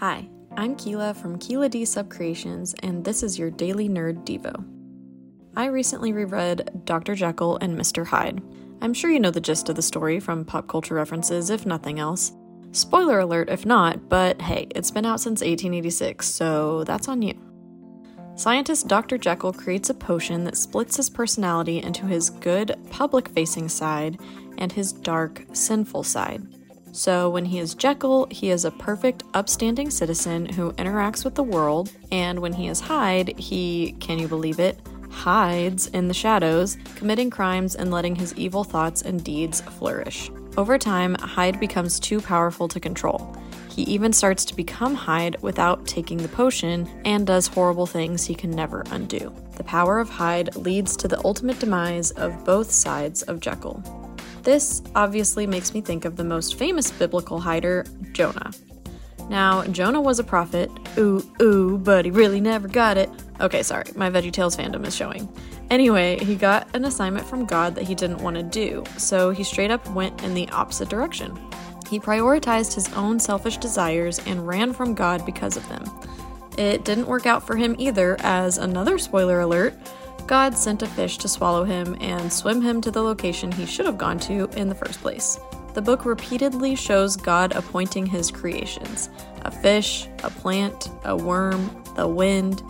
Hi, I'm Keela from Keela D Subcreations, and this is your Daily Nerd Devo. I recently reread Dr. Jekyll and Mr. Hyde. I'm sure you know the gist of the story from pop culture references, if nothing else. Spoiler alert if not, but hey, it's been out since 1886, so that's on you. Scientist Dr. Jekyll creates a potion that splits his personality into his good, public facing side and his dark, sinful side. So, when he is Jekyll, he is a perfect, upstanding citizen who interacts with the world, and when he is Hyde, he, can you believe it, hides in the shadows, committing crimes and letting his evil thoughts and deeds flourish. Over time, Hyde becomes too powerful to control. He even starts to become Hyde without taking the potion and does horrible things he can never undo. The power of Hyde leads to the ultimate demise of both sides of Jekyll. This obviously makes me think of the most famous biblical hider, Jonah. Now, Jonah was a prophet. Ooh, ooh, but he really never got it. Okay, sorry, my VeggieTales fandom is showing. Anyway, he got an assignment from God that he didn't want to do, so he straight up went in the opposite direction. He prioritized his own selfish desires and ran from God because of them. It didn't work out for him either, as another spoiler alert God sent a fish to swallow him and swim him to the location he should have gone to in the first place. The book repeatedly shows God appointing his creations a fish, a plant, a worm, the wind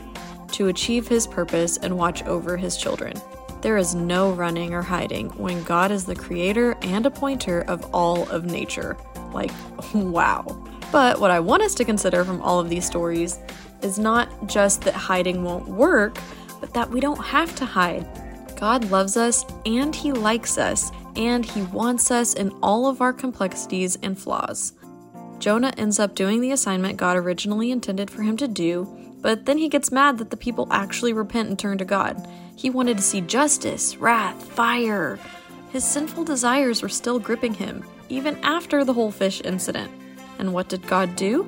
to achieve his purpose and watch over his children. There is no running or hiding when God is the creator and appointer of all of nature. Like, wow. But what I want us to consider from all of these stories is not just that hiding won't work, but that we don't have to hide. God loves us and He likes us, and He wants us in all of our complexities and flaws. Jonah ends up doing the assignment God originally intended for him to do, but then he gets mad that the people actually repent and turn to God. He wanted to see justice, wrath, fire. His sinful desires were still gripping him, even after the whole fish incident. And what did God do?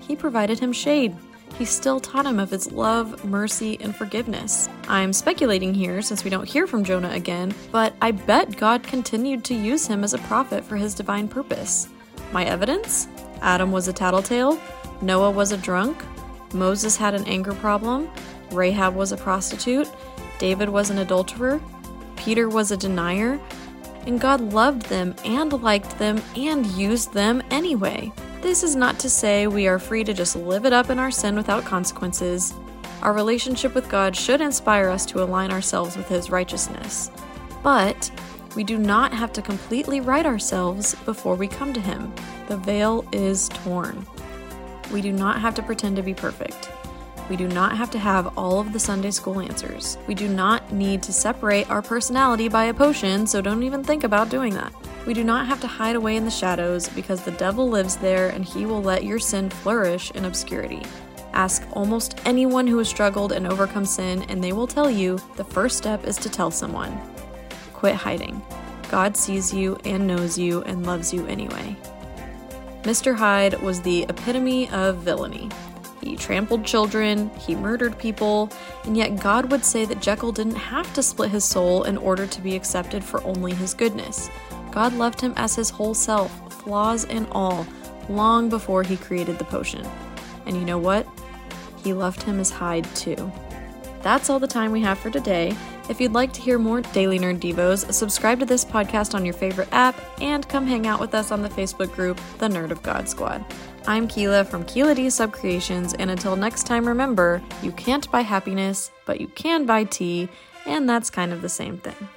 He provided him shade. He still taught him of his love, mercy, and forgiveness. I'm speculating here since we don't hear from Jonah again, but I bet God continued to use him as a prophet for his divine purpose. My evidence? Adam was a tattletale, Noah was a drunk, Moses had an anger problem, Rahab was a prostitute, David was an adulterer, Peter was a denier, and God loved them and liked them and used them anyway. This is not to say we are free to just live it up in our sin without consequences. Our relationship with God should inspire us to align ourselves with His righteousness. But we do not have to completely right ourselves before we come to Him. The veil is torn. We do not have to pretend to be perfect. We do not have to have all of the Sunday school answers. We do not need to separate our personality by a potion, so don't even think about doing that. We do not have to hide away in the shadows because the devil lives there and he will let your sin flourish in obscurity. Ask almost anyone who has struggled and overcome sin, and they will tell you the first step is to tell someone. Quit hiding. God sees you and knows you and loves you anyway. Mr. Hyde was the epitome of villainy. He trampled children, he murdered people, and yet God would say that Jekyll didn't have to split his soul in order to be accepted for only his goodness. God loved him as his whole self, flaws and all, long before he created the potion. And you know what? He loved him as Hyde too. That's all the time we have for today. If you'd like to hear more Daily Nerd Devos, subscribe to this podcast on your favorite app and come hang out with us on the Facebook group, The Nerd of God Squad. I'm Keela from Keela D Subcreations, and until next time, remember you can't buy happiness, but you can buy tea, and that's kind of the same thing.